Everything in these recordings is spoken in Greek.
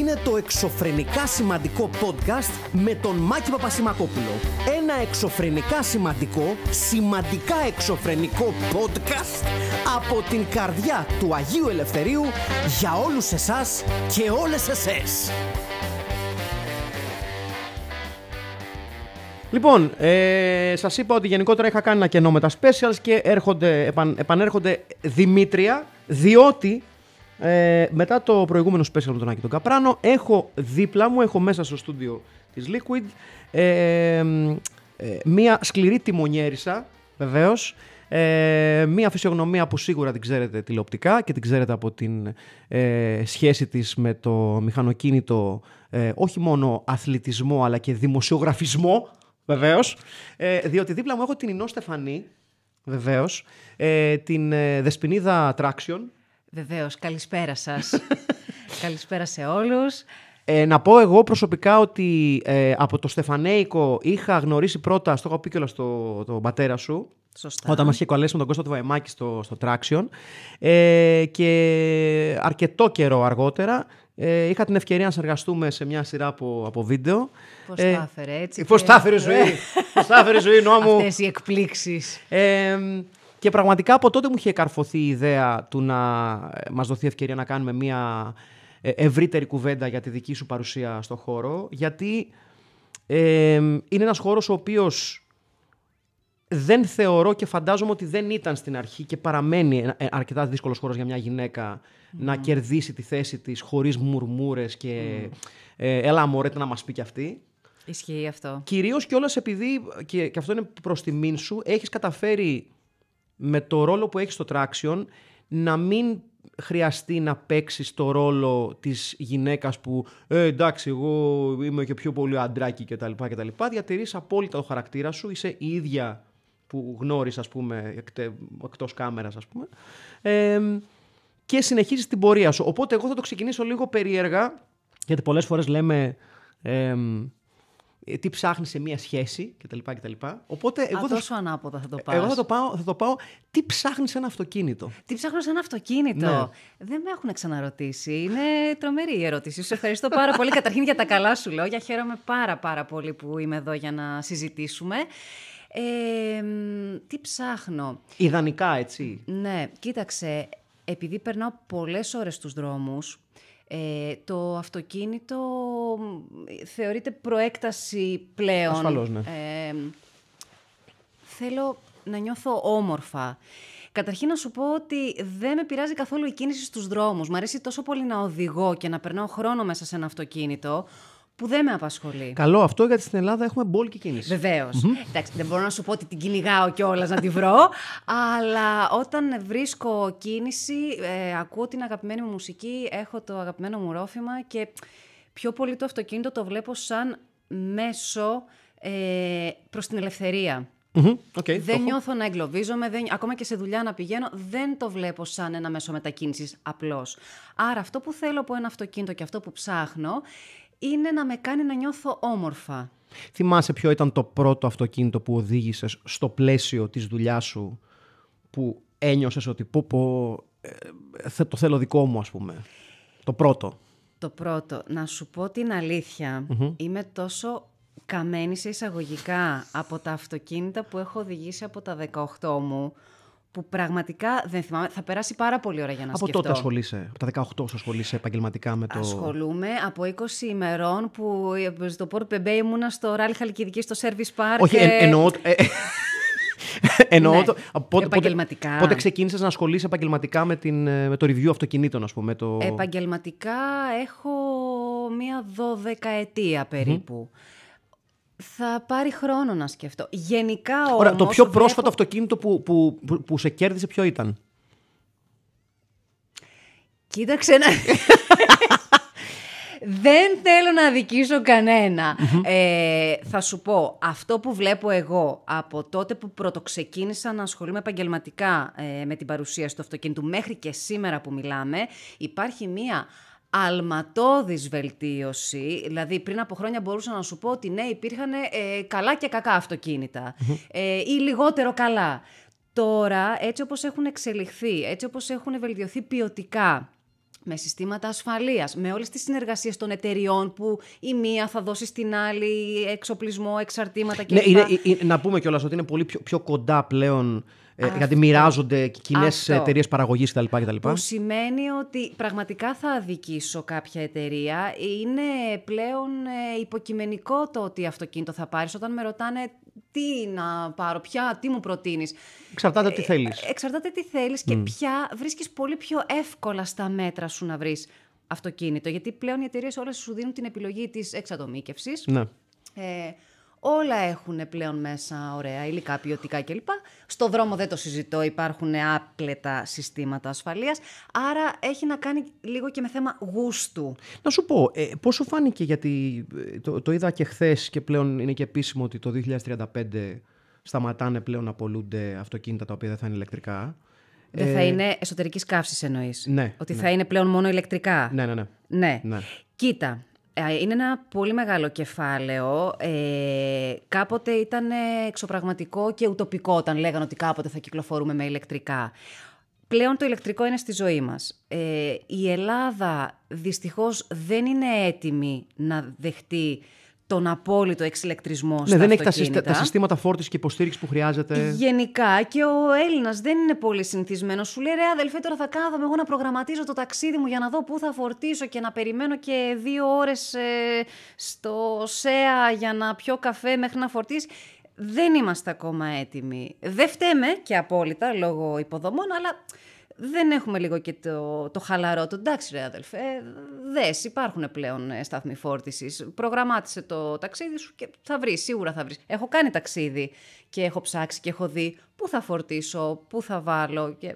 είναι το εξωφρενικά σημαντικό podcast με τον Μάκη Παπασημακόπουλο. Ένα εξωφρενικά σημαντικό, σημαντικά εξωφρενικό podcast από την καρδιά του Αγίου Ελευθερίου για όλους εσάς και όλες εσές. Λοιπόν, ε, σας είπα ότι γενικότερα είχα κάνει ένα κενό με τα specials και έρχονται, επαν, επανέρχονται Δημήτρια, διότι ε, μετά το προηγούμενο special με τον Άκη τον Καπράνο, έχω δίπλα μου, έχω μέσα στο στούντιο της Liquid, ε, ε, μία σκληρή τιμονιέρισα, βεβαίως. Ε, μία φυσιογνωμία που σίγουρα την ξέρετε τηλεοπτικά και την ξέρετε από την ε, σχέση της με το μηχανοκίνητο ε, όχι μόνο αθλητισμό αλλά και δημοσιογραφισμό βεβαίως ε, διότι δίπλα μου έχω την Ινώ Στεφανή βεβαίως ε, την ε, Δεσποινίδα Traction Βεβαίως, καλησπέρα σας. καλησπέρα σε όλους. Ε, να πω εγώ προσωπικά ότι ε, από το Στεφανέικο είχα γνωρίσει πρώτα, στο είχα πει κιόλας το, το πατέρα σου, Σωστά. όταν μας είχε καλέσει με τον Κώστα του Βαϊμάκη στο, στο Traction ε, και αρκετό καιρό αργότερα ε, είχα την ευκαιρία να συνεργαστούμε σε μια σειρά από, από βίντεο. Πώς τα έφερε έτσι. Πώς και- τα έφερε η ζωή, πώς τα έφερε η ζωή νόμου. Αυτές οι εκπλήξεις. Ε, και πραγματικά από τότε μου είχε καρφωθεί η ιδέα του να ε, μας δοθεί ευκαιρία να κάνουμε μια ε, ευρύτερη κουβέντα για τη δική σου παρουσία στο χώρο, γιατί ε, είναι ένας χώρος ο οποίος δεν θεωρώ και φαντάζομαι ότι δεν ήταν στην αρχή και παραμένει ένα- ε, αρκετά δύσκολος χώρος για μια γυναίκα να κερδίσει τη θέση της χωρίς μουρμούρες και ε, έλα μωρέ τι να μας πει κι αυτή. Ισχύει αυτό. Κυρίως κιόλα επειδή, και, και αυτό είναι προς τιμήν σου, έχεις καταφέρει με το ρόλο που έχεις στο Traction να μην χρειαστεί να παίξεις το ρόλο της γυναίκας που ε, εντάξει, εγώ είμαι και πιο πολύ αντράκι κτλ. κτλ. Διατηρείς απόλυτα το χαρακτήρα σου, είσαι η ίδια που γνώρισες, ας πούμε, εκτός κάμερας, ας πούμε. Ε, και συνεχίζεις την πορεία σου. Οπότε, εγώ θα το ξεκινήσω λίγο περίεργα, γιατί πολλές φορές λέμε. εμ, ε, τι ψάχνει σε μία σχέση κτλ. κτλ. Οπότε εγώ Α, θα, τόσο ανάποδα θα το πας. εγώ θα το πάω, θα το πάω τι ψάχνει σε ένα αυτοκίνητο; Τι ψάχνω σε ένα αυτοκίνητο; Ναι. Δεν με έχουν ξαναρωτήσει. Είναι τρομερή η ερώτηση. Σε ευχαριστώ πάρα πολύ. Καταρχήν για τα καλά σου λόγια. Χαίρομαι πάρα πάρα πολύ που είμαι εδώ για να συζητήσουμε. Ε, μ, τι ψάχνω; Ιδανικά, έτσι. Ναι, κοίταξε, επειδή περνάω πολλές ώρες στους δρόμους, ε, το αυτοκίνητο μ, θεωρείται προέκταση πλέον. Ασφαλώς, ναι. Ε, θέλω να νιώθω όμορφα. Καταρχήν να σου πω ότι δεν με πειράζει καθόλου η κίνηση στους δρόμους. Μ' αρέσει τόσο πολύ να οδηγώ και να περνάω χρόνο μέσα σε ένα αυτοκίνητο που δεν με απασχολεί. Καλό αυτό γιατί στην Ελλάδα έχουμε μπόλικη κίνηση. Βεβαίως. Εντάξει, δεν μπορώ να σου πω ότι την κυνηγάω κιόλας να τη βρω. αλλά όταν βρίσκω κίνηση, ε, ακούω την αγαπημένη μου μουσική, έχω το αγαπημένο μου ρόφημα και πιο πολύ το αυτοκίνητο το βλέπω σαν μέσο ε, προς την ελευθερία. Μμμ, οκ, το δεν έχω. νιώθω να εγκλωβίζομαι, δεν, ακόμα και σε δουλειά να πηγαίνω, δεν το βλέπω σαν ένα μέσο μετακίνησης απλώς. Άρα αυτό που θέλω από ένα αυτοκίνητο και αυτό που ψάχνω είναι να με κάνει να νιώθω όμορφα. Θυμάσαι ποιο ήταν το πρώτο αυτοκίνητο που οδήγησες στο πλαίσιο της δουλειάς σου που ένιωσες ότι πω, πω ε, θε- το θέλω δικό μου, ας πούμε. Το πρώτο. Το πρώτο, να σου πω την αληθεια είμαι τόσο καμένη σε εισαγωγικά από τα αυτοκίνητα που έχω οδηγήσει από τα 18 μου, που πραγματικά δεν θυμάμαι, θα περάσει πάρα πολύ ώρα για να από σκεφτώ. τότε ασχολείσαι, από τα 18 σου ασχολείσαι επαγγελματικά με το. Ασχολούμαι από 20 ημερών που ε, στο Port Πεμπέ ήμουνα στο Ράλι Χαλκιδικής στο Service Park. Όχι, εν, ε, εννοώ. ε, εννοώ Ναι. το, από πότε, Επαγγελματικά. Πότε, πότε ξεκίνησες να ασχολείσαι επαγγελματικά με, την, ε, με το review αυτοκινήτων, ας πούμε. Το... Επαγγελματικά έχω μία δωδεκαετία περίπου. Θα πάρει χρόνο να σκεφτώ. Γενικά όμως... Ωραία, το πιο πρόσφατο βλέπω- αυτοκίνητο που, που, που, που σε κέρδισε ποιο ήταν; Κοίταξε να... Δεν θέλω να αδικήσω κανένα. Ε, θα σου πω, αυτό που βλέπω εγώ από τότε που πρωτοξεκίνησα να ασχολούμαι επαγγελματικά ε, με την παρουσίαση του αυτοκίνητου μέχρι και σήμερα που μιλάμε, υπάρχει μία αλματώδης βελτίωση. Δηλαδή, πριν από χρόνια μπορούσα να σου πω ότι ναι, υπήρχαν ε, καλά και κακά αυτοκίνητα. Ε, ή λιγότερο καλά. Τώρα, έτσι όπως έχουν εξελιχθεί, έτσι όπως έχουν βελτιωθεί ποιοτικά με συστήματα ασφαλείας, με όλες τις συνεργασίες των εταιριών που η μία θα δώσει στην άλλη εξοπλισμό, εξαρτήματα κλπ. Ναι, είναι, ε, ε, να πούμε κιόλας ότι είναι πολύ πιο, πιο κοντά πλέον ε, γιατί μοιράζονται κοινές εταιρείες παραγωγής κτλ, κτλ. Που σημαίνει ότι πραγματικά θα αδικήσω κάποια εταιρεία. Είναι πλέον ε, υποκειμενικό το ότι αυτοκίνητο θα πάρεις όταν με ρωτάνε τι να πάρω, ποια, τι μου προτείνεις; Εξαρτάται τι θέλεις. εξαρτάται τι θέλεις και πια βρίσκεις πολύ πιο εύκολα στα μέτρα σου να βρεις αυτοκίνητο. Γιατί πλέον οι εταιρείες όλες σου δίνουν την επιλογή της εξατομίκευσης. Ναι. Ε, Όλα έχουν πλέον μέσα ωραία υλικά, ποιοτικά κλπ. Στο δρόμο δεν το συζητώ, υπάρχουν άπλετα συστήματα ασφαλείας, άρα έχει να κάνει λίγο και με θέμα γούστου. Να σου πω, ε, πόσο φάνηκε, γιατί ε, το, το είδα και χθες και πλέον είναι και επίσημο ότι το 2035 σταματάνε πλέον να απολούνται αυτοκίνητα τα οποία δεν θα είναι ηλεκτρικά. Δεν θα ε, είναι εσωτερικής καύσης εννοείς; Ναι. Ότι ναι. θα είναι πλέον μόνο ηλεκτρικά; Ναι, ναι, ναι. Ναι. ναι. Κοίτα, ε, είναι ένα πολύ μεγάλο κεφάλαιο. Ε, κάποτε ήταν εξωπραγματικό και ουτοπικό όταν λέγανε ότι κάποτε θα κυκλοφορούμε με ηλεκτρικά. Πλέον το ηλεκτρικό είναι στη ζωή μας. Ε, η Ελλάδα δυστυχώς δεν είναι έτοιμη να δεχτεί τον απόλυτο εξηλεκτρισμό ναι, στα δεν έχει τα, τα συστήματα φόρτισης και υποστήριξης που χρειάζεται. Γενικά και ο Έλληνας δεν είναι πολύ συνηθισμένος. Σου λέει ρε αδελφέ, τώρα θα κάθομαι εγώ να προγραμματίζω το ταξίδι μου για να δω πού θα φορτίσω και να περιμένω και δύο ώρες ε, στο ΣΕΑ για να πιω καφέ μέχρι να φορτίσει. Δεν είμαστε ακόμα έτοιμοι. Δεν φταίμε και απόλυτα λόγω υποδομών, αλλά δεν έχουμε λίγο και το, το χαλαρό του. Εντάξει, ρε αδελφέ, δες, υπάρχουν πλέον ε, στάθμοι φόρτισης. Προγραμμάτισε το ταξίδι σου και θα βρεις, σίγουρα θα βρεις. Έχω κάνει ταξίδι και έχω ψάξει και έχω δει πού θα φορτίσω, πού θα βάλω. Και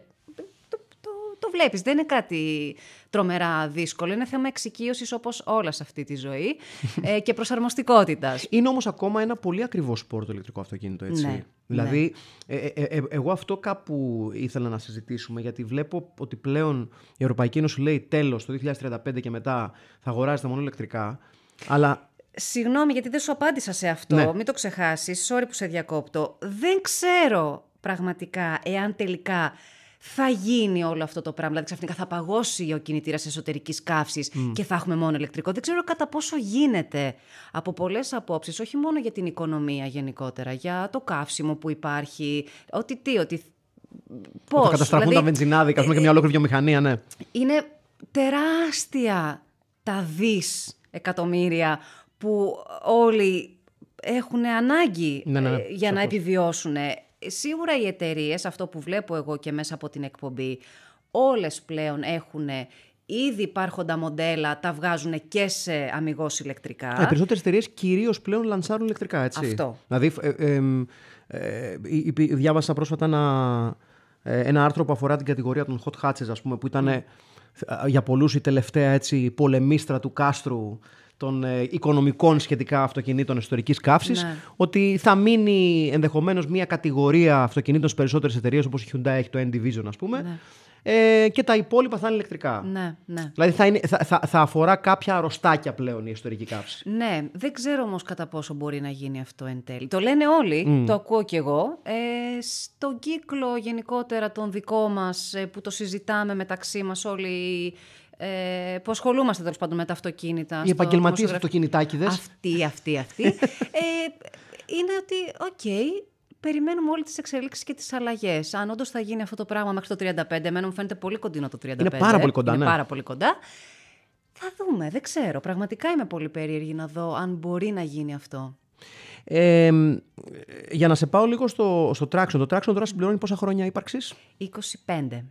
το βλέπεις. Δεν είναι κάτι τρομερά δύσκολο. Είναι θέμα εξοικείωσης όπως όλας σε αυτή τη ζωή ε, και προσαρμοστικότητας. Είναι όμως ακόμα ένα πολύ ακριβό σπορ το ηλεκτρικό αυτοκίνητο, έτσι. Ναι, δηλαδή, ναι. Ε, ε, εγώ αυτό κάπου ήθελα να συζητήσουμε, γιατί βλέπω ότι πλέον η Ευρωπαϊκή Ένωση λέει τέλος το 2035 και μετά θα αγοράζετε μόνο ηλεκτρικά, αλλά Συγγνώμη, γιατί δεν σου απάντησα σε αυτό. Ναι. Μην το ξεχάσεις. Sorry που σε διακόπτω. Δεν ξέρω πραγματικά εάν τελικά θα γίνει όλο αυτό το πράγμα. Δηλαδή, ξαφνικά θα παγώσει ο κινητήρας εσωτερικής καύσης και θα έχουμε μόνο ηλεκτρικό. Δεν ξέρω κατά πόσο γίνεται από πολλές απόψεις, όχι μόνο για την οικονομία γενικότερα, για το καύσιμο που υπάρχει. Ότι τι, ότι. Πώ. Θα καταστραφούν δηλαδή, τα βενζινάδικα, ας πούμε, και μια ολόκληρη βιομηχανία, ναι. Είναι τεράστια τα δις εκατομμύρια που όλοι έχουν ανάγκη ναι, ναι, ναι, ε, για να επιβιώσουν σίγουρα οι εταιρείες, αυτό που βλέπω εγώ και μέσα από την εκπομπή, όλες πλέον έχουν ήδη υπάρχοντα μοντέλα, τα βγάζουν και σε αμυγός ηλεκτρικά. Οι περισσότερες εταιρείες κυρίως πλέον λανσάρουν ηλεκτρικά, έτσι. Αυτό. Δηλαδή, ε, ε, ε, διάβασα πρόσφατα ένα, ένα άρθρο που αφορά την κατηγορία των hot hatches, ας πούμε, που ήταν για πολλούς η τελευταία έτσι, πολεμίστρα του κάστρου των ε, οικονομικών σχετικά αυτοκινήτων εσωτερική καύσης, ναι. ότι θα μείνει ενδεχομένως μια κατηγορία αυτοκινήτων στις περισσότερες εταιρείες, όπως η Hyundai έχει το N-Division, ας πούμε. Ναι. Ε, και τα υπόλοιπα θα είναι ηλεκτρικά. Ναι, ναι. Δηλαδή θα, είναι, θα, θα, θα αφορά κάποια αρρωστάκια πλέον η εσωτερική καύση. Ναι, δεν ξέρω όμως κατά πόσο μπορεί να γίνει αυτό εν τέλει. Το λένε όλοι, το ακούω κι εγώ. Ε, στον κύκλο γενικότερα τον δικό μας ε, που το συζητάμε μεταξύ μας όλοι ε, που ασχολούμαστε τέλος πάντων με τα αυτοκίνητα. Οι επαγγελματίες αυτοκινητάκιδες. Αυτοί, αυτοί, αυτοί. ε, είναι ότι, οκ, okay, περιμένουμε όλε τις εξελίξεις και τις αλλαγές. Αν όντως θα γίνει αυτό το πράγμα μέχρι το 35, εμένα μου φαίνεται πολύ κοντινό το 35. Είναι πάρα πολύ κοντά, είναι ναι. πάρα πολύ κοντά. Θα δούμε, δεν ξέρω. Πραγματικά είμαι πολύ περίεργη να δω αν μπορεί να γίνει αυτό. Ε, για να σε πάω λίγο στο, στο Traction. Το Traction τώρα συμπληρώνει πόσα χρόνια ύπαρξης; 25.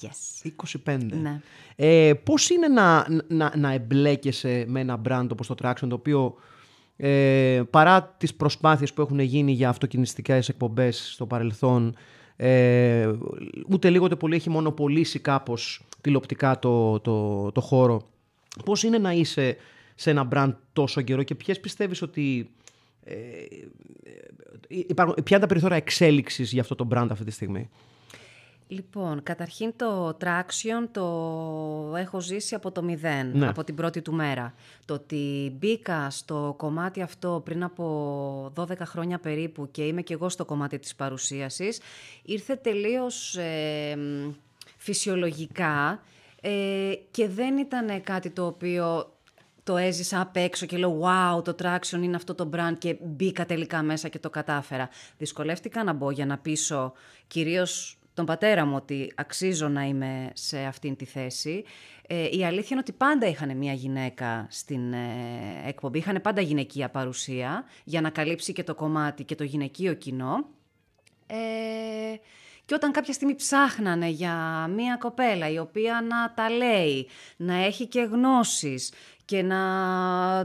Yes. 25. Ναι. Ε, πώς είναι να, να, να εμπλέκεσαι με ένα brand όπως το Traction, το οποίο ε, παρά τις προσπάθειες που έχουν γίνει για αυτοκινηστικές εκπομπές στο παρελθόν, ε, ούτε λίγο ούτε πολύ έχει μονοπολίσει κάπως τηλεοπτικά το, το, το χώρο. Πώς είναι να είσαι σε ένα brand τόσο καιρό και ποιες πιστεύεις ότι ε, υπάρχουν, ποια είναι τα περιθώρια εξέλιξης για αυτό το brand αυτή τη στιγμή; Λοιπόν, καταρχήν το traction το έχω ζήσει από το μηδέν, Ναι. από την πρώτη του μέρα. Το ότι μπήκα στο κομμάτι αυτό πριν από 12 χρόνια περίπου και είμαι και εγώ στο κομμάτι της παρουσίασης, ήρθε τελείως ε, μ, φυσιολογικά Ε, και δεν ήταν κάτι το οποίο το έζησα απ' έξω και λέω wow το Traction είναι αυτό το brand και μπήκα τελικά μέσα και το κατάφερα. Δυσκολεύτηκα να μπω για να πείσω κυρίως τον πατέρα μου ότι αξίζω να είμαι σε αυτήν τη θέση. Ε, η αλήθεια είναι ότι πάντα είχαν μια γυναίκα στην ε, εκπομπή, είχαν πάντα γυναικεία παρουσία για να καλύψει και το κομμάτι και το γυναικείο κοινό. Ε, και όταν κάποια στιγμή ψάχνανε για μία κοπέλα η οποία να τα λέει, να έχει και γνώσεις και να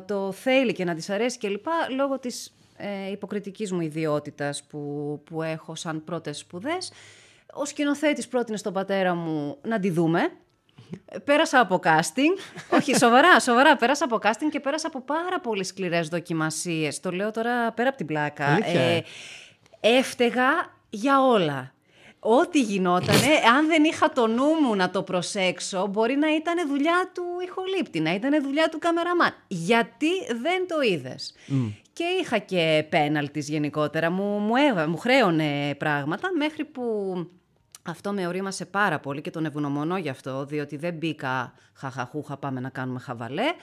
το θέλει και να της αρέσει κλπ. Λόγω της ε, υποκριτικής μου ιδιότητας που, που έχω σαν πρώτες σπουδές, ο σκηνοθέτης πρότεινε στον πατέρα μου να τη δούμε. Πέρασα από casting. Όχι, σοβαρά, σοβαρά. Πέρασα από casting και πέρασα από πάρα πολύ σκληρές δοκιμασίες. Το λέω τώρα πέρα από την πλάκα. Ε, έφταιγα για όλα. Ό,τι γινότανε, αν δεν είχα το νου μου να το προσέξω, μπορεί να ήταν δουλειά του ηχολήπτη, να ήταν δουλειά του καμεραμάν. Γιατί δεν το είδες. Και είχα και πέναλτις γενικότερα, μου, μου, μου χρέωνε πράγματα μέχρι που αυτό με ορίμασε πάρα πολύ και τον ευγνωμονώ γι' αυτό, διότι δεν μπήκα χαχαχούχα πάμε να κάνουμε χαβαλέ.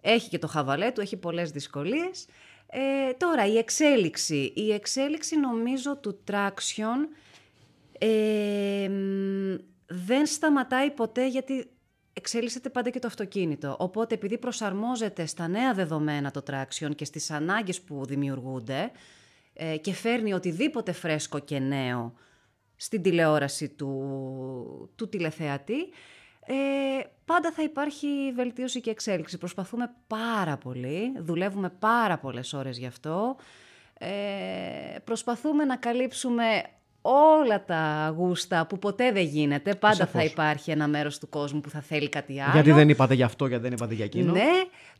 Έχει και το χαβαλέ του, έχει πολλές δυσκολίες. Ε, τώρα, η εξέλιξη. Η εξέλιξη νομίζω του Traction ε, δεν σταματάει ποτέ γιατί εξέλισσεται πάντα και το αυτοκίνητο. Οπότε επειδή προσαρμόζεται στα νέα δεδομένα το Traction και στις ανάγκες που δημιουργούνται ε, και φέρνει οτιδήποτε φρέσκο και νέο στην τηλεόραση του, του τηλεθεατή, ε, πάντα θα υπάρχει βελτίωση και εξέλιξη. Προσπαθούμε πάρα πολύ, δουλεύουμε πάρα πολλές ώρες γι' αυτό. Ε, προσπαθούμε να καλύψουμε όλα τα γούστα που ποτέ δεν γίνεται. Πάντα θα υπάρχει ένα μέρος του κόσμου που θα θέλει κάτι άλλο. Γιατί δεν είπατε γι' αυτό, γιατί δεν είπατε για εκείνο. Ναι,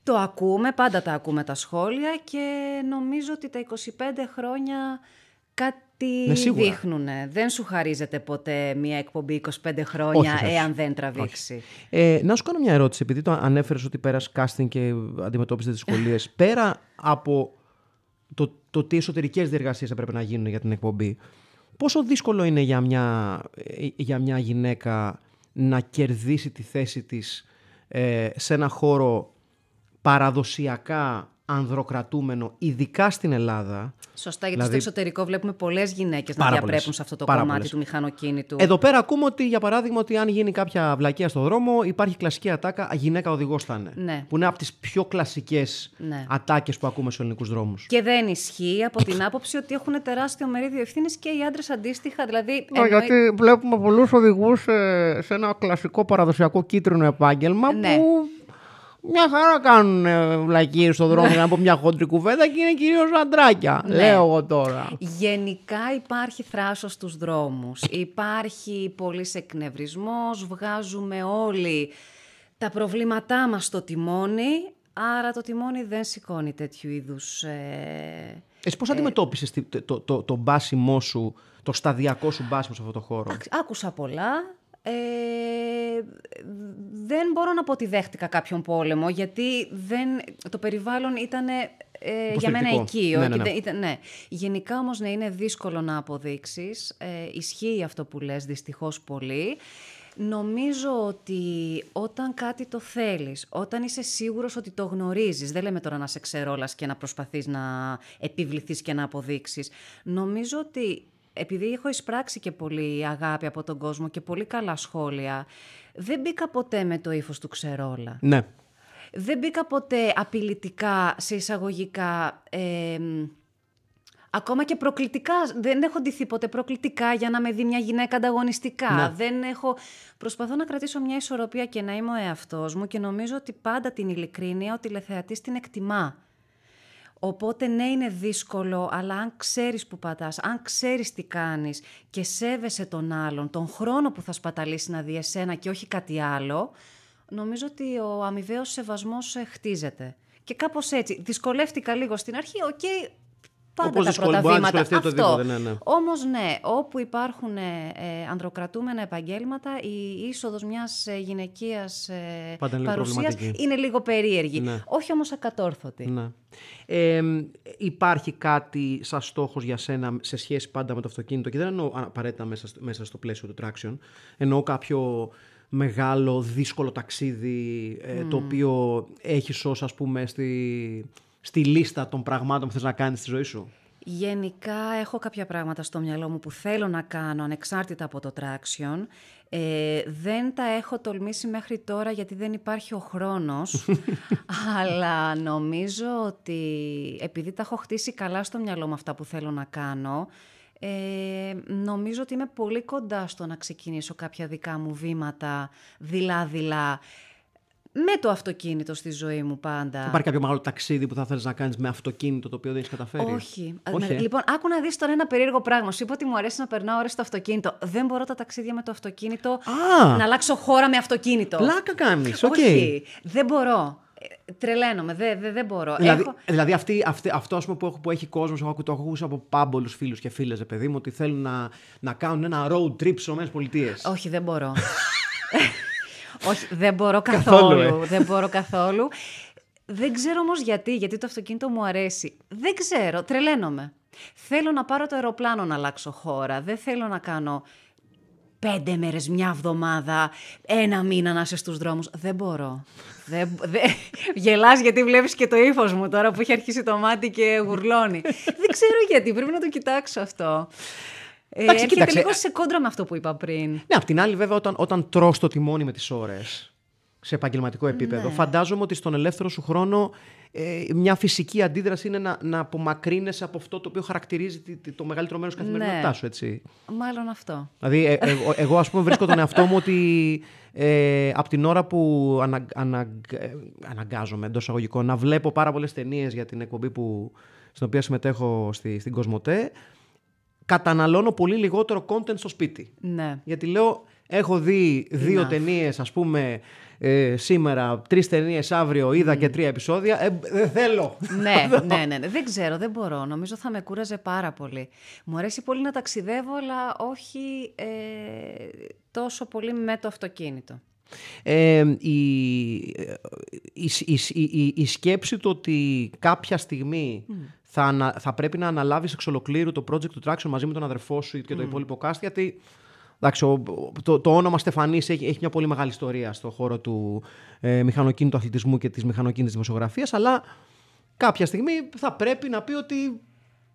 το ακούμε, πάντα τα ακούμε τα σχόλια και νομίζω ότι τα 25 χρόνια κάτι ναι, δείχνουν. Δεν σου χαρίζεται ποτέ μια εκπομπή 25 χρόνια όχι, εάν δεν τραβήξει; Ε, να σου κάνω μια ερώτηση, επειδή το ανέφερες ότι πέρασε casting και αντιμετώπισε δυσκολίες. πέρα από το, το τι εσωτερικές διεργασίες έπρεπε να γίνουν για την εκπομπή, πόσο δύσκολο είναι για μια, ε, για μια γυναίκα να κερδίσει τη θέση της ε, σε ένα χώρο παραδοσιακά ανδροκρατούμενο, ειδικά στην Ελλάδα. Σωστά, γιατί δηλαδή, στο εξωτερικό βλέπουμε πολλές γυναίκες να διαπρέπουν σε αυτό το κομμάτι πολλές. του μηχανοκίνητου. Εδώ πέρα ακούμε ότι, για παράδειγμα, ότι αν γίνει κάποια βλακεία στο δρόμο, υπάρχει κλασική ατάκα γυναίκα οδηγός θα είναι. Ναι. Που είναι από τις πιο κλασικές ναι. ατάκες που ακούμε στους ελληνικούς δρόμους. Και δεν ισχύει από την άποψη ότι έχουν τεράστιο μερίδιο ευθύνης και οι άντρες αντίστοιχα. Δηλαδή, ναι, εννοεί... Γιατί βλέπουμε πολλούς οδηγούς σε, σε ένα κλασικό παραδοσιακό κίτρινο επάγγελμα ναι. που μια χαρά κάνουν βλακίες στον δρόμο για να πω μια χοντρή κουβέντα και είναι κυρίως αντράκια. Ναι. Λέω εγώ τώρα. Γενικά υπάρχει θράσος στους δρόμους. Υπάρχει πολύς εκνευρισμός. Βγάζουμε όλοι τα προβλήματά μας στο τιμόνι. Άρα το τιμόνι δεν σηκώνει τέτοιου είδους... Ε, Εσύ πώς ε, αντιμετώπισες το, το, το, το μπάσιμό σου, το σταδιακό σου μπάσιμο σε αυτό το χώρο; Άκουσα πολλά. Ε, δεν μπορώ να πω ότι δέχτηκα κάποιον πόλεμο, γιατί δεν, το περιβάλλον ήταν ε, για μένα εκεί. Ναι, ναι, ναι. Ήταν, ναι. Γενικά όμως ναι, είναι δύσκολο να αποδείξεις. Ε, ισχύει αυτό που λες δυστυχώς πολύ. Νομίζω ότι όταν κάτι το θέλεις, όταν είσαι σίγουρος ότι το γνωρίζεις, δεν λέμε τώρα να σε ξερόλας και να προσπαθείς να επιβληθείς και να αποδείξεις, νομίζω ότι επειδή έχω εισπράξει και πολύ αγάπη από τον κόσμο και πολύ καλά σχόλια, δεν μπήκα ποτέ με το ύφος του ξερόλα. Ναι. Δεν μπήκα ποτέ απειλητικά, σε εισαγωγικά, ακόμα και προκλητικά. Δεν έχω ντυθεί ποτέ προκλητικά για να με δει μια γυναίκα ανταγωνιστικά. Ναι. Δεν έχω... Προσπαθώ να κρατήσω μια ισορροπία και να είμαι ο εαυτός μου και νομίζω ότι πάντα την ειλικρίνεια ο τηλεθεατής την εκτιμά. Οπότε ναι είναι δύσκολο, αλλά αν ξέρεις που πατάς, αν ξέρεις τι κάνεις και σέβεσαι τον άλλον, τον χρόνο που θα σπαταλήσεις να δει εσένα και όχι κάτι άλλο, νομίζω ότι ο αμοιβαίος σεβασμός ε, χτίζεται. Και κάπως έτσι, δυσκολεύτηκα λίγο στην αρχή, οκ, okay, πάντα τα πρώτα βήματα. Αυτό. ναι, ναι. Όμως ναι, όπου υπάρχουν ε, ε, ανδροκρατούμενα επαγγέλματα, η είσοδος μιας ε, γυναικείας ε, παρουσίας είναι λίγο περίεργη. Ναι. Όχι όμως ακατόρθωτη. Ναι. Ε, υπάρχει κάτι σαν στόχος για σένα σε σχέση πάντα με το αυτοκίνητο και δεν εννοώ απαραίτητα μέσα, μέσα στο πλαίσιο του traction. Εννοώ κάποιο μεγάλο, δύσκολο ταξίδι ε, το οποίο έχεις ως ας πούμε στη, στη λίστα των πραγμάτων που θες να κάνεις στη ζωή σου; Γενικά έχω κάποια πράγματα στο μυαλό μου που θέλω να κάνω ανεξάρτητα από το traction. Ε, δεν τα έχω τολμήσει μέχρι τώρα γιατί δεν υπάρχει ο χρόνος, αλλά νομίζω ότι επειδή τα έχω χτίσει καλά στο μυαλό μου αυτά που θέλω να κάνω, ε, νομίζω ότι είμαι πολύ κοντά στο να ξεκινήσω κάποια δικά μου βήματα δειλά-δειλά με το αυτοκίνητο στη ζωή μου πάντα. Υπάρχει κάποιο μεγάλο ταξίδι που θα θέλεις να κάνεις με αυτοκίνητο το οποίο δεν έχεις καταφέρει; Όχι. Όχι, ε; Λοιπόν, άκου να δεις τώρα ένα περίεργο πράγμα. Σου είπα ότι μου αρέσει να περνάω ώρες στο αυτοκίνητο. Δεν μπορώ τα ταξίδια με το αυτοκίνητο Α! να αλλάξω χώρα με αυτοκίνητο. Πλάκα κάνεις. Οκ. Όχι. Δεν μπορώ. Ε, Τρελαίνομαι. Δεν δε, δεν μπορώ. Δηλαδή, Έχω... δηλαδή αυτή, αυτή, αυτό ας πούμε, που, έχω, που έχει κόσμος, έχω, ακού- το έχω ακούσει από πάμπολους φίλους και φίλες, παιδί μου, ότι θέλουν να, να κάνουν ένα road trip στις ΗΠΑ. Όχι, δεν μπορώ. Όχι, δεν μπορώ Καθόλου, καθόλου. ε. Δεν μπορώ καθόλου. Δεν ξέρω όμως γιατί, γιατί το αυτοκίνητο μου αρέσει. Δεν ξέρω, τρελαίνομαι. Θέλω να πάρω το αεροπλάνο να αλλάξω χώρα. Δεν θέλω να κάνω πέντε μέρες, μια εβδομάδα, ένα μήνα να είσαι στους δρόμους. Δεν μπορώ. Δεν, δεν... Γελάς γιατί βλέπεις και το ύφος μου τώρα που έχει αρχίσει το μάτι και γουρλώνει. δεν ξέρω γιατί, πρέπει να το κοιτάξω αυτό. Ε, Εντάξει, έρχεται κοίταξε, λίγο ε- σε κόντρα με αυτό που είπα πριν. Ναι, απ' την άλλη, βέβαια, όταν, όταν τρως το τιμόνι με τις ώρες σε επαγγελματικό επίπεδο, Ναι. φαντάζομαι ότι στον ελεύθερο σου χρόνο ε, μια φυσική αντίδραση είναι να, να απομακρύνεσαι από αυτό το οποίο χαρακτηρίζει τη- τη- το μεγαλύτερο μέρος της καθημερινότητάς Ναι. σου, έτσι. Μάλλον αυτό. Δηλαδή, ε, εγώ, εγώ ας πούμε βρίσκω τον εαυτό μου ότι ε, από την ώρα που ανα, ανα, ε, αναγκάζομαι εντός αγωγικών να βλέπω πάρα πολλές ταινίες για την εκπομπή που, στην οποία συμμετέχω στη, στην Κοσμοτέ, καταναλώνω πολύ λιγότερο content στο σπίτι. Ναι. Γιατί λέω, έχω δει δύο Enough. ταινίες, ας πούμε, ε, σήμερα, τρεις ταινίες αύριο, είδα και τρία επεισόδια. Ε, δεν θέλω. ναι, ναι, ναι, ναι. Δεν ξέρω, δεν μπορώ. Νομίζω θα με κούραζε πάρα πολύ. Μου αρέσει πολύ να ταξιδεύω, αλλά όχι ε, τόσο πολύ με το αυτοκίνητο. Ε, η, η, η, η, η- η σκέψη του ότι κάποια στιγμή θα, ανα- θα πρέπει να αναλάβεις εξ ολοκλήρου το project του Traction μαζί με τον αδερφό σου και το υπόλοιπο cast, γιατί εντάξει, ο- το, το όνομα Στεφανής έχει, έχει μια πολύ μεγάλη ιστορία στον χώρο του ε, μηχανοκίνητου αθλητισμού και της μηχανοκίνητης δημοσιογραφίας, αλλά κάποια στιγμή θα πρέπει να πει ότι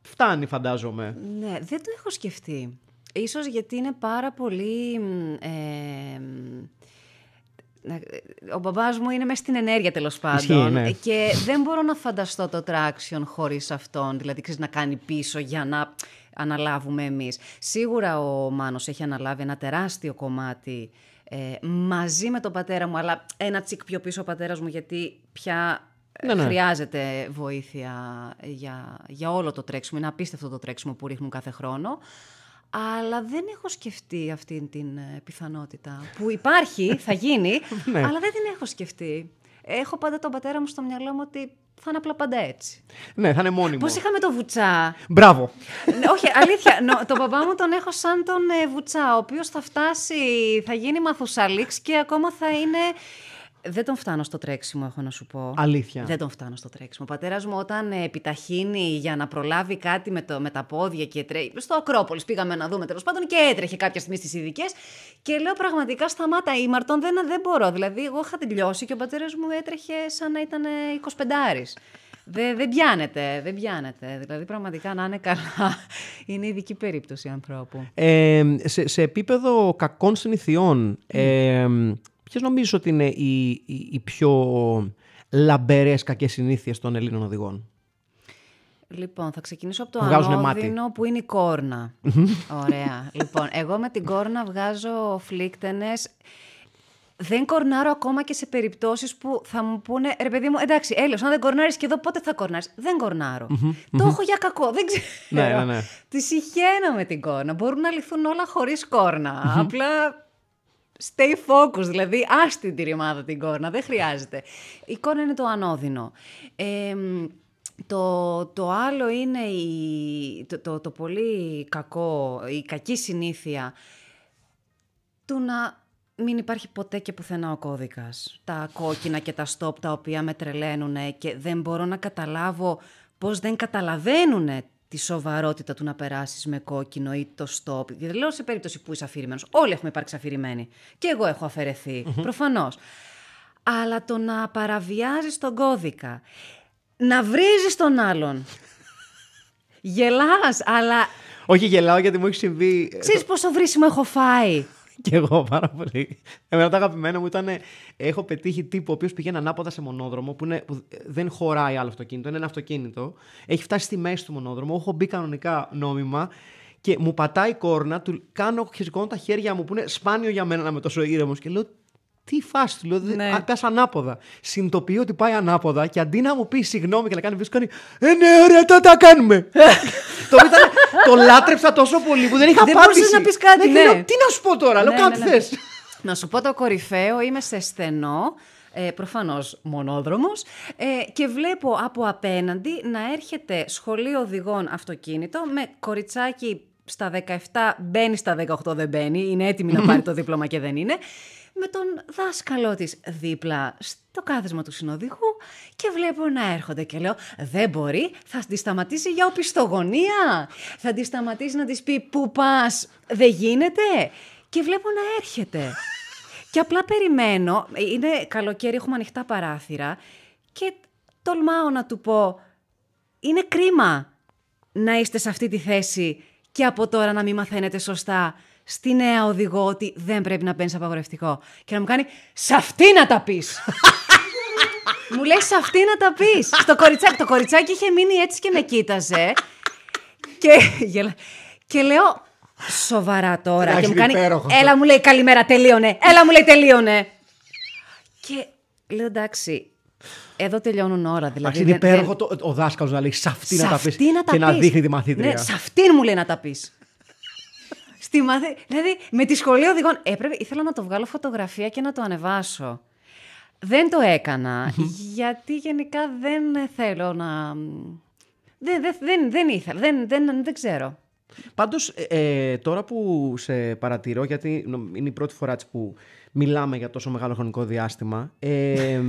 φτάνει φαντάζομαι. Ναι, δεν το έχω σκεφτεί. Ίσως γιατί είναι πάρα πολύ... μ, ε, μ, να- ο μπαμπάς μου είναι μέσα στην ενέργεια τέλος πάντων. Ισχύει, ναι. Και δεν μπορώ να φανταστώ το traction χωρίς αυτόν. Δηλαδή, ξέρεις, να κάνει πίσω για να αναλάβουμε εμείς. Σίγουρα ο Μάνος έχει αναλάβει ένα τεράστιο κομμάτι ε, μαζί με τον πατέρα μου, αλλά ένα τσικ πιο πίσω ο πατέρας μου, γιατί πια ε, Ναι, ναι. χρειάζεται βοήθεια για, για όλο το τρέξιμο. Είναι απίστευτο το τρέξιμο που ρίχνουν κάθε χρόνο. Αλλά δεν έχω σκεφτεί αυτή την ε, πιθανότητα. Που υπάρχει, θα γίνει, Ναι. αλλά δεν την έχω σκεφτεί. Έχω πάντα τον πατέρα μου στο μυαλό μου ότι θα είναι απλά πάντα έτσι. Ναι, θα είναι μόνιμο. Πώς είχαμε το βουτσά; Μπράβο. Ναι, Όχι, αλήθεια. νο- τον παπά μου τον έχω σαν τον ε, βουτσά, ο οποίος θα φτάσει, θα γίνει μαθουσαλίξ και ακόμα θα είναι... Δεν τον φτάνω στο τρέξιμο, έχω να σου πω. Αλήθεια. Δεν τον φτάνω στο τρέξιμο. Ο πατέρας μου, όταν ε, επιταχύνει για να προλάβει κάτι με, το, με τα πόδια και τρέχει. Στο Ακρόπολης πήγαμε να δούμε τέλος πάντων και έτρεχε κάποια στιγμή στις ειδικές. Και λέω πραγματικά σταμάτα, η Μαρτών δεν, δεν μπορώ. Δηλαδή, εγώ είχα τελειώσει και ο πατέρας μου έτρεχε σαν να ήταν 25 άρης. Δεν, δεν πιάνεται, δεν πιάνεται. Δηλαδή, πραγματικά να είναι καλά. Είναι ειδική περίπτωση ανθρώπου. Ε, σε, σε επίπεδο κακών συνηθιών, ε, ποιες νομίζεις ότι είναι οι, οι, οι πιο λαμπερές κακές συνήθειες των Ελλήνων οδηγών; Λοιπόν, θα ξεκινήσω από το Που βγάζουνε ανώδυνο που είναι η κόρνα. Ωραία. λοιπόν, εγώ με την κόρνα βγάζω φλίκτενες. Δεν κορνάρω ακόμα και σε περιπτώσεις που θα μου πούνε ρε παιδί μου, εντάξει, έλεος, αν δεν κορνάρεις και εδώ, πότε θα κορνάρεις; Δεν κορνάρω. Το έχω για κακό, δεν ξέρω. Ναι, ναι, ναι. Τη συχαίνω με την κόρνα. Μπορούν να λυθούν όλα χωρίς κόρνα. Απλά stay focused, δηλαδή άστη τη ρημάδα την κόρνα, δεν χρειάζεται. Η κόρνα είναι το ανώδυνο. Ε, μ, το, το άλλο είναι η, το, το, το πολύ κακό, η κακή συνήθεια του να μην υπάρχει ποτέ και πουθενά ο κώδικας. Τα κόκκινα και τα stop τα οποία με τρελαίνουν και δεν μπορώ να καταλάβω πώς δεν καταλαβαίνουν τη σοβαρότητα του να περάσεις με κόκκινο ή το stop. Δεν λέω σε περίπτωση που είσαι αφηρημένος. Όλοι έχουμε υπάρξει αφηρημένοι. Και εγώ έχω αφαιρεθεί, προφανώς. Αλλά το να παραβιάζεις τον κώδικα, να βρίζεις τον άλλον. Γελάς, αλλά Όχι, γελάω γιατί μου έχει συμβεί. ε, ξέρεις πόσο βρίσιμο έχω φάει; Και εγώ πάρα πολύ. Εμένα το αγαπημένο μου ήταν. Έχω πετύχει τύπο ο οποίος πηγαίνει ανάποδα σε μονόδρομο που, είναι, που δεν χωράει άλλο αυτοκίνητο. Είναι ένα αυτοκίνητο. Έχει φτάσει στη μέση του μονόδρομου. Έχω μπει κανονικά νόμιμα και μου πατάει κόρνα. Του κάνω χεζικώνω τα χέρια μου που είναι σπάνιο για μένα να είμαι τόσο ήρεμος. Και λέω. Τι φάση του, λέω. Ναι. Ναι. Πέσα ανάποδα. Συνειδητοποιώ ότι πάει ανάποδα και αντί να μου πει συγγνώμη και να κάνει βίντεο, κάνει. Ε, ναι, ωραία, τότε τα κάνουμε. το, οποίο ήταν, το λάτρεψα τόσο πολύ που δεν είχα Δεν απάντηση. μπορούσες να πεις κάτι, και ναι. λέω, τι να σου πω τώρα, λέω, Ναι, κάτι ναι, ναι. θες. Να σου πω το κορυφαίο, είμαι σε στενό, ε, προφανώς μονόδρομος, ε, και βλέπω από απέναντι να έρχεται σχολείο οδηγών αυτοκίνητο με κοριτσάκι στα 17, μπαίνει στα 18 δεν μπαίνει, είναι έτοιμη να πάρει το δίπλωμα και δεν είναι, με τον δάσκαλό της δίπλα στο κάθισμα του συνοδηγού και βλέπω να έρχονται και λέω δεν μπορεί, θα τη σταματήσει για οπισθογωνία, θα τη σταματήσει να της πει πού πας, δεν γίνεται και βλέπω να έρχεται. Και απλά περιμένω, είναι καλοκαίρι, έχουμε ανοιχτά παράθυρα και τολμάω να του πω, είναι κρίμα να είστε σε αυτή τη θέση και από τώρα να μην μαθαίνετε σωστά στη νέα οδηγό ότι δεν πρέπει να μπαίνεις απαγορευτικό. Και να μου κάνει, σε αυτή να τα πεις. μου λέει, σε αυτή να τα πεις. Στο κοριτσάκι, το κοριτσάκι είχε μείνει έτσι και με κοίταζε. και, γελα- και λέω, σοβαρά τώρα. Εντάξει, και μου είναι κάνει, υπέροχο αυτό. έλα μου λέει, καλημέρα, τελείωνε. Έλα μου λέει, τελείωνε. και λέω, εντάξει, εδώ τελειώνουν ώρα. Δηλαδή, Εντάξει, είναι δεν- δεν- υπέροχο το, ο δάσκαλος να λέει σε αυτή να τα πεις αυτή να τα και να πεις. δείχνει τη μαθήτρια. Ναι, σε αυτήν μου λέει να τα πεις. Στη μαθή... Δηλαδή, με τη σχολή οδηγών. Έπρεπε, ήθελα να το βγάλω φωτογραφία και να το ανεβάσω. Δεν το έκανα, γιατί γενικά δεν θέλω να... Δεν, δεν, δεν, δεν ήθελα, δεν, δεν, δεν ξέρω. Πάντως, ε, τώρα που σε παρατηρώ, γιατί νο- είναι η πρώτη φορά έτσι που μιλάμε για τόσο μεγάλο χρονικό διάστημα. Ε,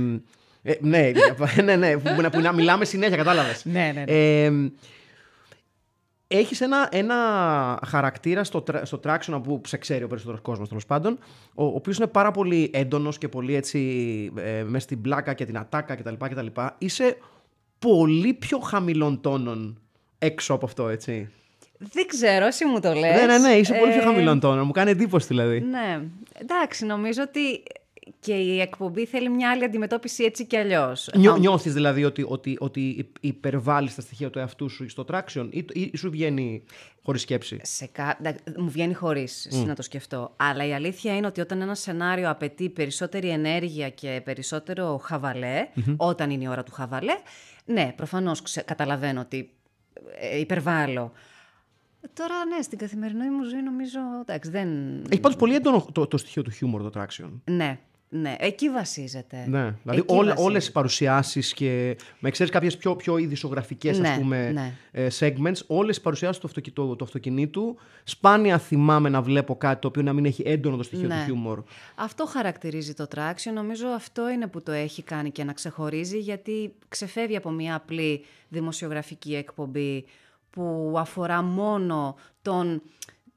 ε, ναι, ναι, ναι, που, που, που να μιλάμε συνέχεια, κατάλαβες. Ναι, ναι, ναι. Ε, έχεις ένα, ένα χαρακτήρα στο, τρα- στο traction που σε ξέρει ο περισσότερος κόσμος τέλος πάντων, ο, ο οποίος είναι πάρα πολύ έντονος και πολύ έτσι ε, μες στην πλάκα και την ατάκα κτλ. κτλ. Είσαι πολύ πιο χαμηλών τόνων έξω από αυτό, έτσι. Δεν ξέρω, εσύ μου το λες. Ναι, ναι, ναι, είσαι πολύ πιο Ε, χαμηλών τόνων. Μου κάνει εντύπωση δηλαδή. Ναι. Εντάξει, νομίζω ότι και η εκπομπή θέλει μια άλλη αντιμετώπιση έτσι κι αλλιώς. Νιώ, νιώθεις δηλαδή ότι, ότι, ότι υπερβάλλεις τα στοιχεία του εαυτού σου στο traction ή, ή σου βγαίνει χωρίς σκέψη; Σε κα... εντά- Μου βγαίνει χωρίς να το σκεφτώ. Αλλά η αλήθεια είναι ότι όταν ένα σενάριο απαιτεί περισσότερη ενέργεια και περισσότερο χαβαλέ, όταν είναι η ώρα του χαβαλέ, ναι, προφανώς καταλαβαίνω ότι ε, υπερβάλλω. Τώρα, ναι, στην καθημερινή μου ζωή νομίζω. Εντάξει, δεν. Έχει πάντως πολύ έντονο το, το στοιχείο του χιούμορ το traction. Ναι, ναι, εκεί βασίζεται. Ναι, δηλαδή Εκεί όλα, βασίζεται. όλες οι παρουσιάσεις και με ξέρεις κάποιες πιο, πιο ειδησογραφικές Ναι, ας πούμε ναι. ε, segments, όλες οι παρουσιάσεις του, αυτοκι- του, του αυτοκινήτου σπάνια θυμάμαι να βλέπω κάτι το οποίο να μην έχει έντονο το στοιχείο Ναι. του χιούμορ. Αυτό χαρακτηρίζει το traction. Νομίζω αυτό είναι που το έχει κάνει και να ξεχωρίζει γιατί ξεφεύγει από μια απλή δημοσιογραφική εκπομπή που αφορά μόνο τον,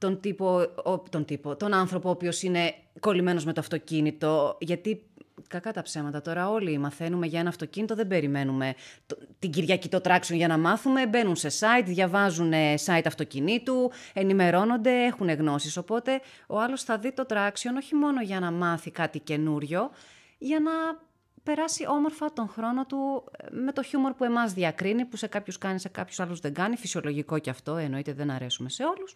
τον, τύπο, ο- τον, τύπο, τον άνθρωπο ο οποίος είναι κολλημένος με το αυτοκίνητο. Γιατί κακά τα ψέματα τώρα όλοι μαθαίνουμε για ένα αυτοκίνητο, δεν περιμένουμε το- την Κυριακή το traction για να μάθουμε. Μπαίνουν σε site, διαβάζουν ε, site αυτοκινήτου, ενημερώνονται, έχουν γνώσεις. Οπότε ο άλλος θα δει το traction όχι μόνο για να μάθει κάτι καινούριο, για να περάσει όμορφα τον χρόνο του ε, με το χιούμορ που εμάς διακρίνει, που σε κάποιους κάνει, σε κάποιους άλλους δεν κάνει. Φυσιολογικό και αυτό, εννοείται δεν αρέσουμε σε όλους.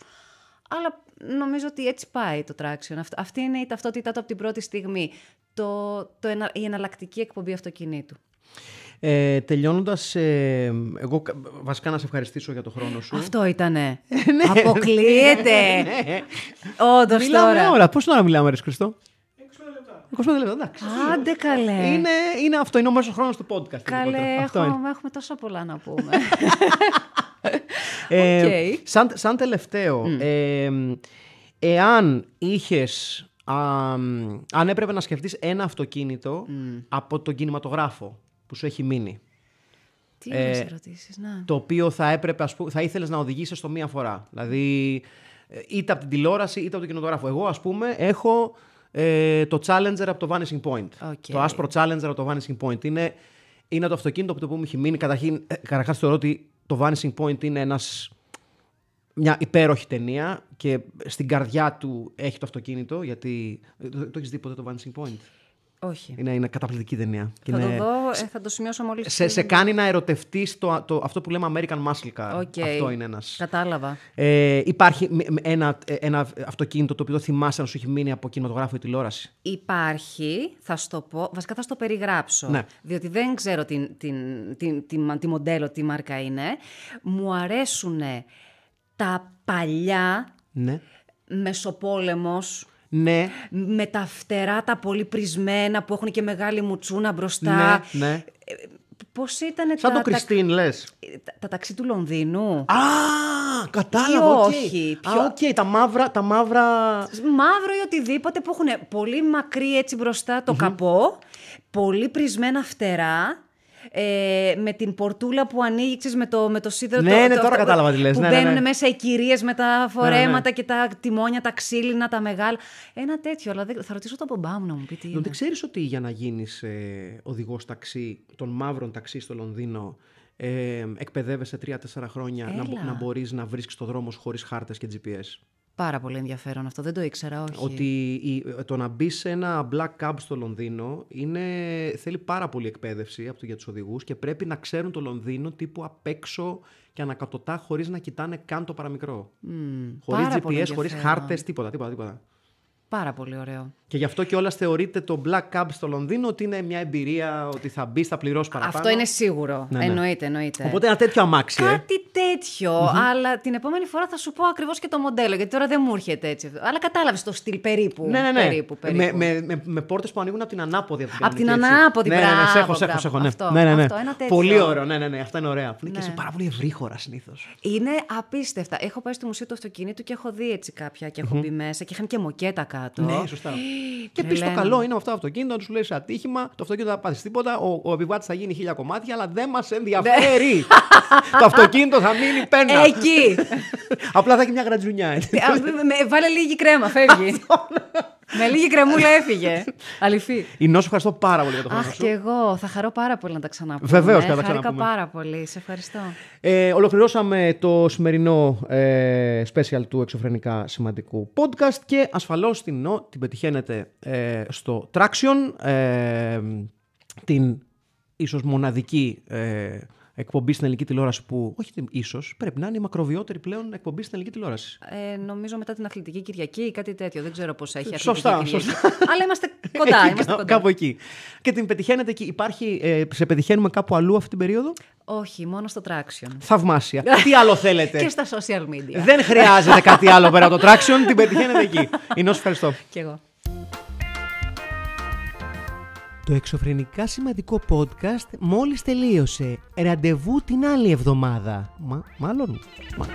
Αλλά νομίζω ότι έτσι πάει το traction. Αυτ- Αυτή είναι η ταυτότητά του από την πρώτη στιγμή. Το, το, ενα- η εναλλακτική εκπομπή αυτοκινήτου. Ε, τελειώνοντας, ε, εγώ κα- βασικά να σε ευχαριστήσω για το χρόνο σου. Αυτό ήτανε. Αποκλείεται. Όντως Μιλάμε τώρα. ώρα. Πόσο ώρα μιλάμε, Ρε Χριστό; 25 λεπτά, εντάξει. Άντε καλέ. Είναι, είναι αυτό, είναι ο μέσος χρόνος του podcast. Καλέ, γενικότερα. Αυτό είναι. έχουμε, έχουμε τόσα πολλά να πούμε. Ε, Οκ. σαν, σαν τελευταίο, ε, εάν είχες, α, αν έπρεπε να σκεφτείς ένα αυτοκίνητο από τον κινηματογράφο που σου έχει μείνει. Τι ε, ερωτήσεις, να. Το οποίο θα έπρεπε, ας πούμε, θα ήθελες να οδηγήσεις στο μία φορά. Δηλαδή, ε, είτε από την τηλεόραση είτε από τον κινηματογράφο. Εγώ, ας πούμε, έχω ε, το Challenger από το Vanishing Point. Okay. Το άσπρο Challenger από το Vanishing Point. Είναι, είναι το αυτοκίνητο που μου έχει μείνει. Καταρχήν, ε, καταρχάς θεωρώ ότι το Vanishing Point είναι ένας, μια υπέροχη ταινία και στην καρδιά του έχει το αυτοκίνητο. Γιατί. ε, Το, το έχεις δει ποτέ το Vanishing Point; Όχι. Είναι, είναι καταπληκτική ταινία. Και Θα είναι- το δω, ε, θα το σημειώσω μόλις... σε, σε κάνει να ερωτευτεί το, το, αυτό που λέμε American Muscle Car. Οκ. Αυτό είναι ένας. Κατάλαβα. Ε, υπάρχει μ- μ- ένα, ε, ένα αυτοκίνητο το οποίο θυμάσαι να σου έχει μείνει από κινηματογράφο ή τηλεόραση; Υπάρχει, θα σου το πω, βασικά θα σου το περιγράψω, Ναι. διότι δεν ξέρω την, την, την, την, τη μοντέλο, τι μάρκα είναι. Μου αρέσουν τα παλιά Ναι. Μεσοπόλεμος, Ναι. με τα φτερά τα πολύ πρησμένα που έχουν και μεγάλη μουτσούνα μπροστά. Ναι. ναι. Πώς ήταν Σαν τα, το Κριστίν, λες. τα, τα, τα ταξί του Λονδίνου. Α, κατάλαβα. οκ. όχι, Α, πιο- οκ, τα μαύρα. Τα μαύρα... Μαύρο ή οτιδήποτε που έχουν πολύ μακρύ έτσι μπροστά το καπό, πολύ πρισμένα φτερά. Ε, με την πορτούλα που ανοίγει ξέρεις, με το, με το σίδερο. Ναι, το, ναι, το- τώρα αυτό κατάλαβα τι λες. Που Ναι, ναι, ναι. μπαίνουν μέσα οι κυρίες με τα φορέματα ναι. και τα τιμόνια, τα ξύλινα, τα μεγάλα. Ένα τέτοιο, αλλά δεν, θα ρωτήσω τον μπαμπά μου να μου πει τι είναι. Δεν ξέρεις ότι για να γίνεις ε, οδηγός ταξί, των μαύρων ταξί στο Λονδίνο, ε, εκπαιδεύεσαι 3-4 χρόνια να, μπο- Έλα. να μπορείς να βρίσκεις το δρόμο χωρίς χάρτες και GPS. Πάρα πολύ ενδιαφέρον αυτό, δεν το ήξερα, όχι. Ότι η- το να μπει σε ένα black cab στο Λονδίνο είναι, θέλει πάρα πολύ εκπαίδευση από το, για τους οδηγούς και πρέπει να ξέρουν το Λονδίνο τύπου απ' έξω και ανακατοτά χωρίς να κοιτάνε καν το παραμικρό. Χωρίς πάρα πολύ GPS, χωρίς ενδιαφέρον. χάρτες, τίποτα, τίποτα, τίποτα. Πάρα πολύ ωραίο. Και γι' αυτό κιόλας θεωρείται το Black Cab στο Λονδίνο ότι είναι μια εμπειρία ότι θα μπει, θα πληρώσει παραπάνω. Αυτό είναι σίγουρο. Ναι, ναι. Εννοείται, εννοείται. Οπότε ένα τέτοιο αμάξι. ε. Κάτι τέτοιο, αλλά την επόμενη φορά θα σου πω ακριβώς και το μοντέλο, γιατί τώρα δεν μου έρχεται έτσι. Αλλά κατάλαβες το στυλ περίπου. Ναι, ναι, ναι. Περίπου, περίπου. Με, με, με, με πόρτες που ανοίγουν από την ανάποδη. Από την, Απ' την κανονική, έτσι. ανάποδη, ναι, ναι, ναι, σε μπράβο, έχω, σε έχω, μπράβο. σε έχω, ναι. Αυτό, ναι, ναι, ναι. αυτό, ένα τέτοιο. Πολύ ωραίο, ναι, ναι, ναι, αυτά είναι ωραία. Που είναι και Ναι. σε πάρα πολύ ευρύχωρα συνήθως. Είναι απίστευτα. Έχω πάει στο μουσείο του αυτοκίνητου και έχω δει έτσι κάποια και έχω μπει μέσα και είχαν και μοκέτα κάτω. Ναι, σωστά. και επίση το τρελαίνω. καλό είναι με αυτό το αυτοκίνητο, τους λέει σε ατύχημα, το αυτοκίνητο δεν θα πάθει τίποτα, ο, ο επιβάτης θα γίνει χίλια κομμάτια, αλλά δεν μας ενδιαφέρει. το αυτοκίνητο θα μείνει πένα. Εκεί! Απλά θα έχει μια γρατζουνιά. έτσι. Α, με- με- Βάλε λίγη κρέμα, φεύγει. Με λίγη κρεμούλα έφυγε. Αληθή. Η Νόσο, ευχαριστώ πάρα πολύ για το χρόνο Αχ, σου. και εγώ. Θα χαρώ πάρα πολύ να τα ξαναπούμε. Βεβαίως και να τα Χάρηκα ξαναπούμε. πάρα πολύ. Σε ευχαριστώ. Ε, ολοκληρώσαμε το σημερινό ε, special του εξωφρενικά σημαντικού podcast και ασφαλώς την, νο- την πετυχαίνετε ε, στο Traction, ε, την ίσως μοναδική ε, εκπομπή στην ελληνική τηλεόραση που, όχι την- ίσως, πρέπει να είναι η μακροβιότερη πλέον εκπομπή στην ελληνική τηλεόραση. Ε, νομίζω μετά την αθλητική Κυριακή ή κάτι τέτοιο. Δεν ξέρω πώς έχει αθλητική Σωστά, Κυριακή. σωστά. Αλλά είμαστε κοντά. Εκεί, είμαστε κά- κοντά. Κάπου εκεί. Και την πετυχαίνετε εκεί. Υπάρχει, ε, σε πετυχαίνουμε κάπου αλλού αυτή την περίοδο; Όχι, μόνο στο Traction. Θαυμάσια. Τι άλλο θέλετε; Και στα social media. Δεν χρειάζεται κάτι άλλο πέρα από το Traction, την πετυχαίνετε εκεί. Ινώς, ευχαριστώ. Κι εγώ. Το εξωφρενικά σημαντικό podcast μόλις τελείωσε. Ραντεβού την άλλη εβδομάδα. Μα, μάλλον. Μα.